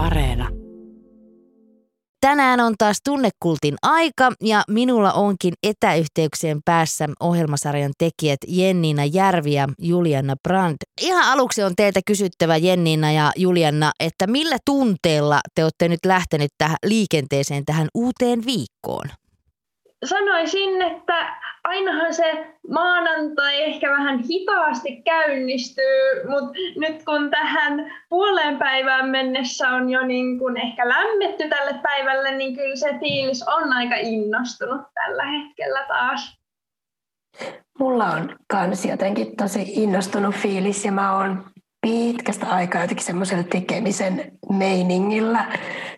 Areena. Tänään on taas tunnekultin aika ja minulla onkin etäyhteyksien päässä ohjelmasarjan tekijät Jenniina Järvi ja Juliana Brand. Ihan aluksi on teiltä kysyttävä Jenniina ja Juliana, että millä tunteella te olette nyt lähtenyt tähän liikenteeseen tähän uuteen viikkoon? sanoisin, että se maanantai ehkä vähän hitaasti käynnistyy, mutta nyt kun tähän puoleen päivään mennessä on jo niin kuin ehkä lämmetty tälle päivälle, niin kyllä se fiilis on aika innostunut tällä hetkellä taas. Mulla on kans jotenkin tosi innostunut fiilis ja mä oon pitkästä aikaa jotenkin semmoisella tekemisen meiningillä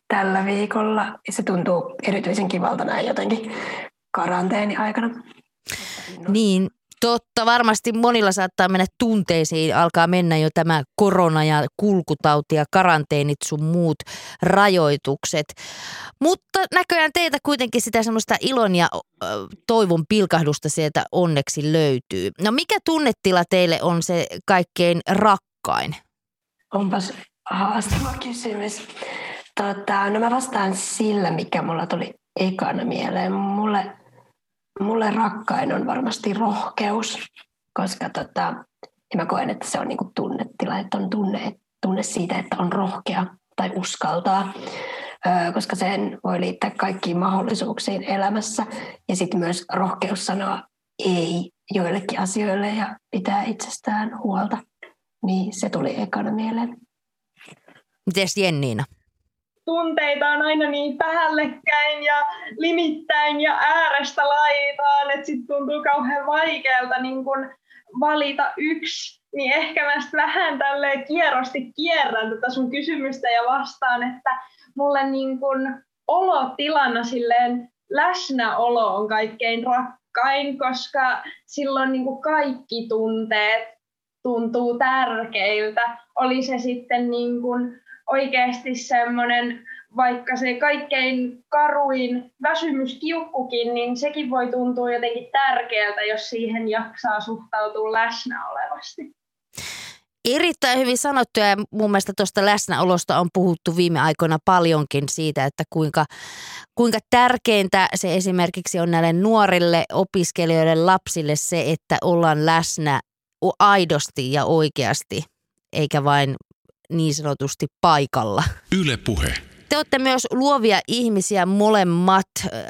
tällä viikolla. Ja se tuntuu erityisen kivalta näin jotenkin karanteeni aikana. Niin, totta. Varmasti monilla saattaa mennä tunteisiin, alkaa mennä jo tämä korona ja kulkutauti ja karanteenit sun muut rajoitukset. Mutta näköjään teitä kuitenkin sitä semmoista ilon ja toivon pilkahdusta sieltä onneksi löytyy. No mikä tunnetila teille on se kaikkein rakkain? Onpas haastava kysymys. Tota, no mä vastaan sillä, mikä mulla tuli ekana mieleen. Mulle mulle rakkain on varmasti rohkeus, koska tota, ja mä koen, että se on niinku tunnetila, että on tunne, tunne siitä, että on rohkea tai uskaltaa, koska sen voi liittää kaikkiin mahdollisuuksiin elämässä ja sitten myös rohkeus sanoa ei joillekin asioille ja pitää itsestään huolta. Niin se tuli ekana mieleen. Mites Jenniina? Tunteita on aina niin päällekkäin ja limittäin ja äärestä laitaan, että sitten tuntuu kauhean vaikealta niin kun valita yksi. Niin ehkä mä vähän tälleen kierrosti kierrän tätä sun kysymystä ja vastaan, että mulle niin kun olotilana silleen läsnäolo on kaikkein rakkain, koska silloin niin kaikki tunteet tuntuu tärkeiltä. Oli se sitten niin kuin oikeasti semmoinen, vaikka se kaikkein karuin väsymyskiukkukin, niin sekin voi tuntua jotenkin tärkeältä, jos siihen jaksaa suhtautua läsnä olevasti. Erittäin hyvin sanottu ja mun mielestä tuosta läsnäolosta on puhuttu viime aikoina paljonkin siitä, että kuinka, kuinka tärkeintä se esimerkiksi on näille nuorille opiskelijoille, lapsille se, että ollaan läsnä aidosti ja oikeasti, eikä vain niin sanotusti paikalla. Yle puhe. Te olette myös luovia ihmisiä molemmat.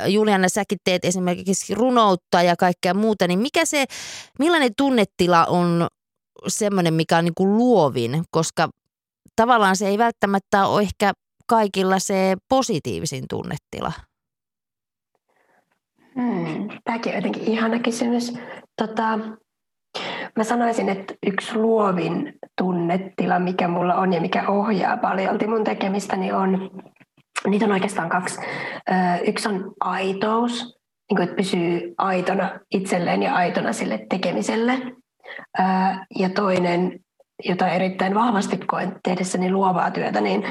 Juliana, säkin teet esimerkiksi runoutta ja kaikkea muuta. Niin mikä se, millainen tunnetila on semmoinen, mikä on niin kuin luovin? Koska tavallaan se ei välttämättä ole ehkä kaikilla se positiivisin tunnetila. Hmm, tämäkin on jotenkin ihana kysymys. Tota, Mä sanoisin, että yksi luovin tunnetila, mikä mulla on ja mikä ohjaa paljolti mun tekemistäni on, niitä on oikeastaan kaksi. Yksi on aitous, niin kuin, että pysyy aitona itselleen ja aitona sille tekemiselle. Ja toinen, jota erittäin vahvasti koen tehdessäni luovaa työtä, niin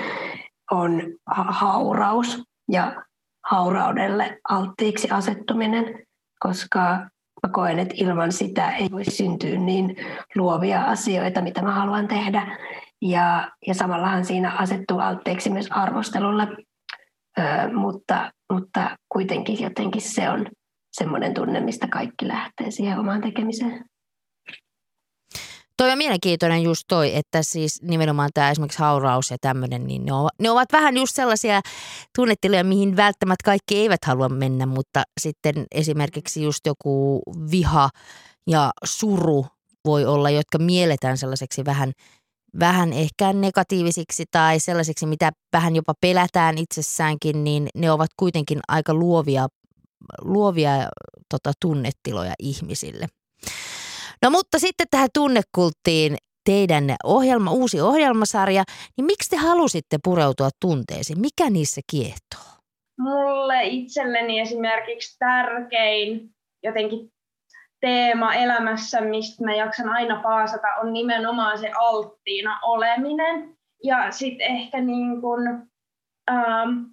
on hauraus ja hauraudelle alttiiksi asettuminen, koska mä koen, että ilman sitä ei voi syntyä niin luovia asioita, mitä mä haluan tehdä. Ja, ja samallahan siinä asettuu altteeksi myös arvostelulle, ö, mutta, mutta kuitenkin jotenkin se on semmoinen tunne, mistä kaikki lähtee siihen omaan tekemiseen. Toi on mielenkiintoinen just toi, että siis nimenomaan tämä esimerkiksi hauraus ja tämmöinen, niin ne, on, ne ovat vähän just sellaisia tunnetiloja, mihin välttämättä kaikki eivät halua mennä, mutta sitten esimerkiksi just joku viha ja suru voi olla, jotka mielletään sellaiseksi vähän, vähän ehkä negatiivisiksi tai sellaisiksi, mitä vähän jopa pelätään itsessäänkin, niin ne ovat kuitenkin aika luovia, luovia tota, tunnetiloja ihmisille. No mutta sitten tähän tunnekulttiin teidän ohjelma, uusi ohjelmasarja, niin miksi te halusitte pureutua tunteisiin? Mikä niissä kiehtoo? Mulle itselleni esimerkiksi tärkein jotenkin teema elämässä, mistä mä jaksan aina paasata, on nimenomaan se alttiina oleminen. Ja sitten ehkä niin kun, ähm,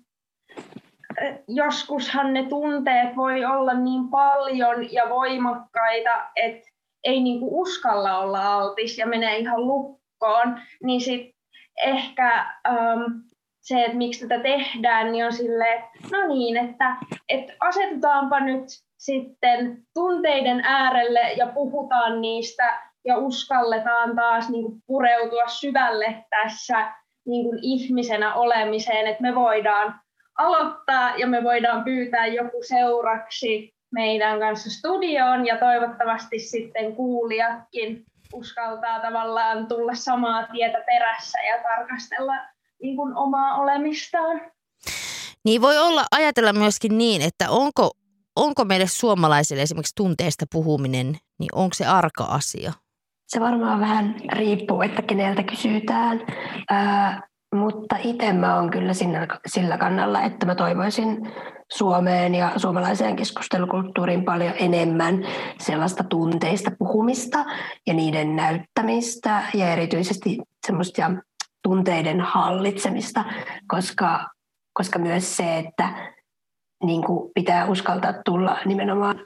joskushan ne tunteet voi olla niin paljon ja voimakkaita, että ei niinku uskalla olla altis ja menee ihan lukkoon, niin sit ehkä ähm, se, että miksi tätä tehdään, niin on silleen, että no niin, että, että asetutaanpa nyt sitten tunteiden äärelle ja puhutaan niistä ja uskalletaan taas niin kuin pureutua syvälle tässä niin kuin ihmisenä olemiseen, että me voidaan aloittaa ja me voidaan pyytää joku seuraksi meidän kanssa studioon ja toivottavasti sitten kuulijatkin uskaltaa tavallaan tulla samaa tietä perässä ja tarkastella niin kuin omaa olemistaan. Niin voi olla ajatella myöskin niin, että onko, onko meille suomalaisille esimerkiksi tunteista puhuminen, niin onko se arka asia? Se varmaan vähän riippuu, että keneltä kysytään. Ää, mutta itse mä oon kyllä sinä, sillä kannalla, että mä toivoisin Suomeen ja suomalaiseen keskustelukulttuuriin paljon enemmän sellaista tunteista puhumista ja niiden näyttämistä ja erityisesti semmoista tunteiden hallitsemista, koska, koska myös se, että niin kuin pitää uskaltaa tulla nimenomaan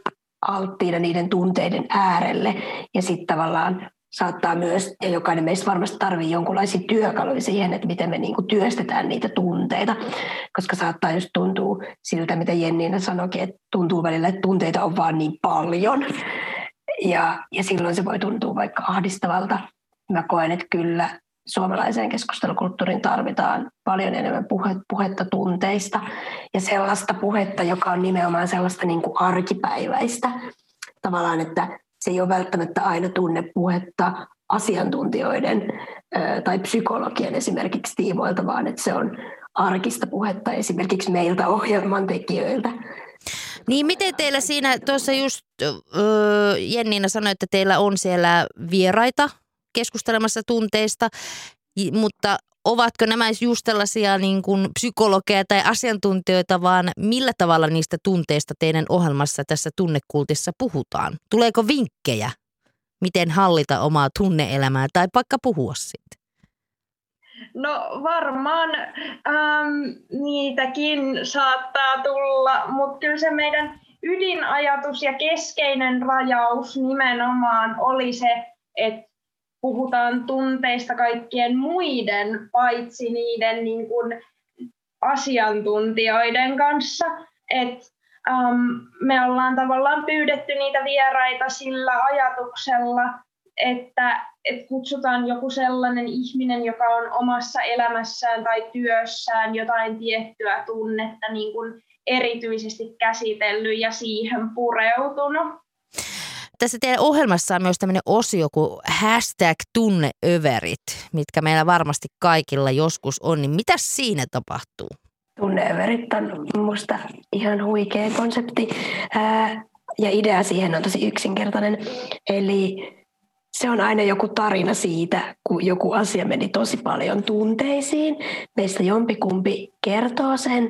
alttiina niiden tunteiden äärelle ja sitten tavallaan saattaa myös, ja jokainen meistä varmasti tarvii jonkunlaisia työkaluja siihen, että miten me niin kuin työstetään niitä tunteita, koska saattaa just tuntua siltä, mitä Jenniina sanoikin, että tuntuu välillä, että tunteita on vaan niin paljon, ja, ja silloin se voi tuntua vaikka ahdistavalta. Mä koen, että kyllä suomalaiseen keskustelukulttuuriin tarvitaan paljon enemmän puhe, puhetta tunteista ja sellaista puhetta, joka on nimenomaan sellaista niin kuin arkipäiväistä. Tavallaan, että se ei ole välttämättä aina tunnepuhetta asiantuntijoiden tai psykologien esimerkiksi tiimoilta, vaan että se on arkista puhetta esimerkiksi meiltä ohjelman tekijöiltä. Niin miten teillä siinä, tuossa just öö, Jenniina sanoi, että teillä on siellä vieraita keskustelemassa tunteista, mutta ovatko nämä just tällaisia niin kuin psykologeja tai asiantuntijoita, vaan millä tavalla niistä tunteista teidän ohjelmassa tässä tunnekultissa puhutaan? Tuleeko vinkkejä, miten hallita omaa tunneelämää tai vaikka puhua siitä? No varmaan ähm, niitäkin saattaa tulla, mutta kyllä se meidän ydinajatus ja keskeinen rajaus nimenomaan oli se, että puhutaan tunteista kaikkien muiden, paitsi niiden niin kuin asiantuntijoiden kanssa. Et, um, me ollaan tavallaan pyydetty niitä vieraita sillä ajatuksella, että et kutsutaan joku sellainen ihminen, joka on omassa elämässään tai työssään jotain tiettyä tunnetta niin kuin erityisesti käsitellyt ja siihen pureutunut tässä teidän ohjelmassa on myös tämmöinen osio kuin hashtag tunneöverit, mitkä meillä varmasti kaikilla joskus on, niin mitä siinä tapahtuu? Tunneöverit on minusta ihan huikea konsepti ja idea siihen on tosi yksinkertainen. Eli se on aina joku tarina siitä, kun joku asia meni tosi paljon tunteisiin. Meistä jompikumpi kertoo sen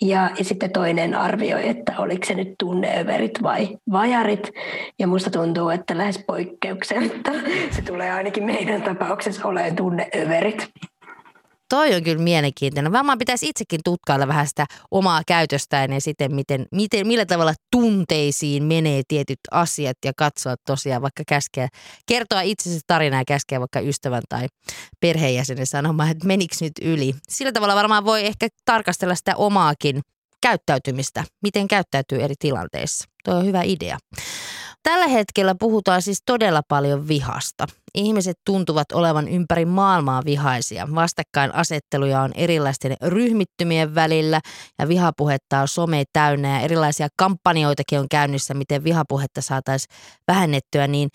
ja, ja sitten toinen arvioi, että oliko se nyt tunneöverit vai vajarit. Ja musta tuntuu, että lähes poikkeuksetta se tulee ainakin meidän tapauksessa olemaan tunneöverit toi on kyllä mielenkiintoinen. Varmaan pitäisi itsekin tutkailla vähän sitä omaa käytöstään ja sitten miten, miten, millä tavalla tunteisiin menee tietyt asiat ja katsoa tosiaan vaikka käskeä, kertoa itsensä tarinaa ja käskeä vaikka ystävän tai perheenjäsenen sanomaan, että menikö nyt yli. Sillä tavalla varmaan voi ehkä tarkastella sitä omaakin käyttäytymistä, miten käyttäytyy eri tilanteissa. Tuo on hyvä idea. Tällä hetkellä puhutaan siis todella paljon vihasta. Ihmiset tuntuvat olevan ympäri maailmaa vihaisia. Vastakkainasetteluja on erilaisten ryhmittymien välillä ja vihapuhetta on some täynnä ja erilaisia kampanjoitakin on käynnissä, miten vihapuhetta saataisiin vähennettyä. Niin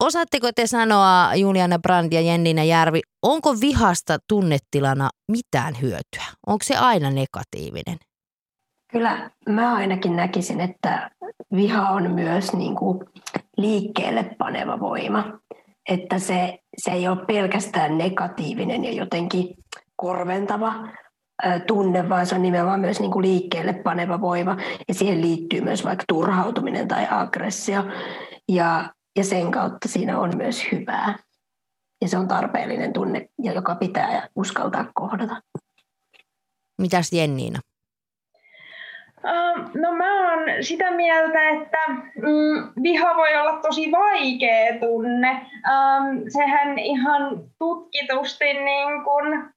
osaatteko te sanoa, Juliana Brand ja Jennina Järvi, onko vihasta tunnetilana mitään hyötyä? Onko se aina negatiivinen? Kyllä mä ainakin näkisin, että viha on myös niin kuin liikkeelle paneva voima. Että se, se ei ole pelkästään negatiivinen ja jotenkin korventava tunne, vaan se on nimenomaan myös niin kuin liikkeelle paneva voima. Ja siihen liittyy myös vaikka turhautuminen tai aggressio. Ja, ja sen kautta siinä on myös hyvää. Ja se on tarpeellinen tunne, joka pitää uskaltaa kohdata. Mitäs Jenniina? No mä oon sitä mieltä, että mm, viha voi olla tosi vaikea tunne. Um, sehän ihan tutkitusti niin kun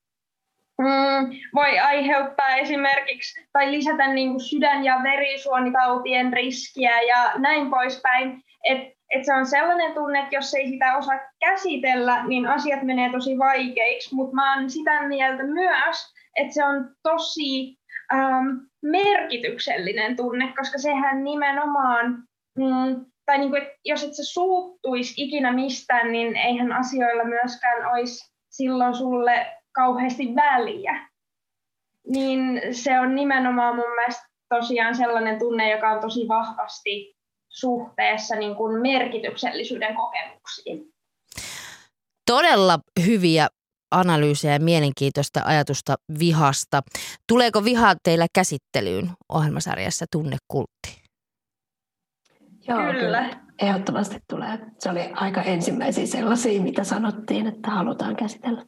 mm, voi aiheuttaa esimerkiksi tai lisätä niin kuin sydän- ja verisuonitautien riskiä ja näin poispäin. Et, et se on sellainen tunne, että jos ei sitä osaa käsitellä, niin asiat menee tosi vaikeiksi, mutta mä oon sitä mieltä myös, että se on tosi ähm, merkityksellinen tunne, koska sehän nimenomaan, mm, tai niin kuin, että jos et se suuttuisi ikinä mistään, niin eihän asioilla myöskään olisi silloin sulle kauheasti väliä. Niin se on nimenomaan mun mielestä tosiaan sellainen tunne, joka on tosi vahvasti suhteessa niin kuin merkityksellisyyden kokemuksiin. Todella hyviä analyysejä ja mielenkiintoista ajatusta vihasta. Tuleeko viha teillä käsittelyyn ohjelmasarjassa Tunnekultti? Joo, kyllä. kyllä. Ehdottomasti tulee. Se oli aika ensimmäisiä sellaisia, mitä sanottiin, että halutaan käsitellä.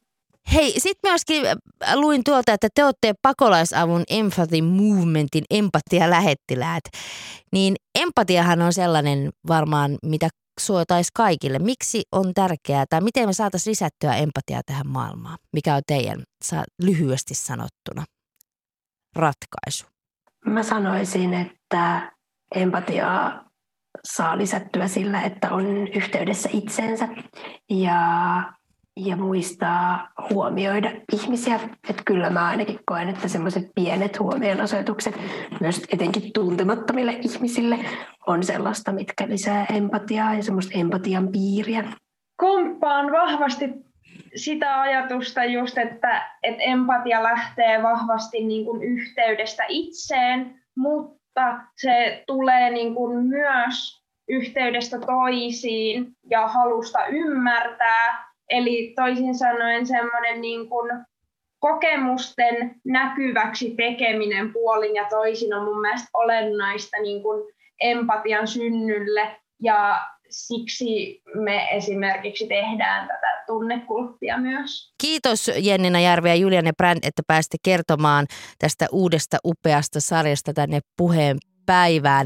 Hei, sitten myöskin äh, luin tuolta, että te olette pakolaisavun Empathy Movementin empatia-lähettiläät. Niin empatiahan on sellainen varmaan, mitä suotaisi kaikille. Miksi on tärkeää tai miten me saataisiin lisättyä empatiaa tähän maailmaan? Mikä on teidän lyhyesti sanottuna ratkaisu? Mä sanoisin, että empatiaa saa lisättyä sillä, että on yhteydessä itsensä ja ja muistaa huomioida ihmisiä. Että kyllä mä ainakin koen, että semmoiset pienet huomionosoitukset myös etenkin tuntemattomille ihmisille on sellaista, mitkä lisää empatiaa ja semmoista empatian piiriä. Komppaan vahvasti sitä ajatusta just, että, että empatia lähtee vahvasti niin kuin yhteydestä itseen, mutta se tulee niin kuin myös yhteydestä toisiin ja halusta ymmärtää Eli toisin sanoen semmoinen niin kuin kokemusten näkyväksi tekeminen puolin ja toisin on mun mielestä olennaista niin kuin empatian synnylle ja siksi me esimerkiksi tehdään tätä tunnekulttia myös. Kiitos Jennina Järvi ja Julianne Brand, että pääsitte kertomaan tästä uudesta upeasta sarjasta tänne puheen päivään.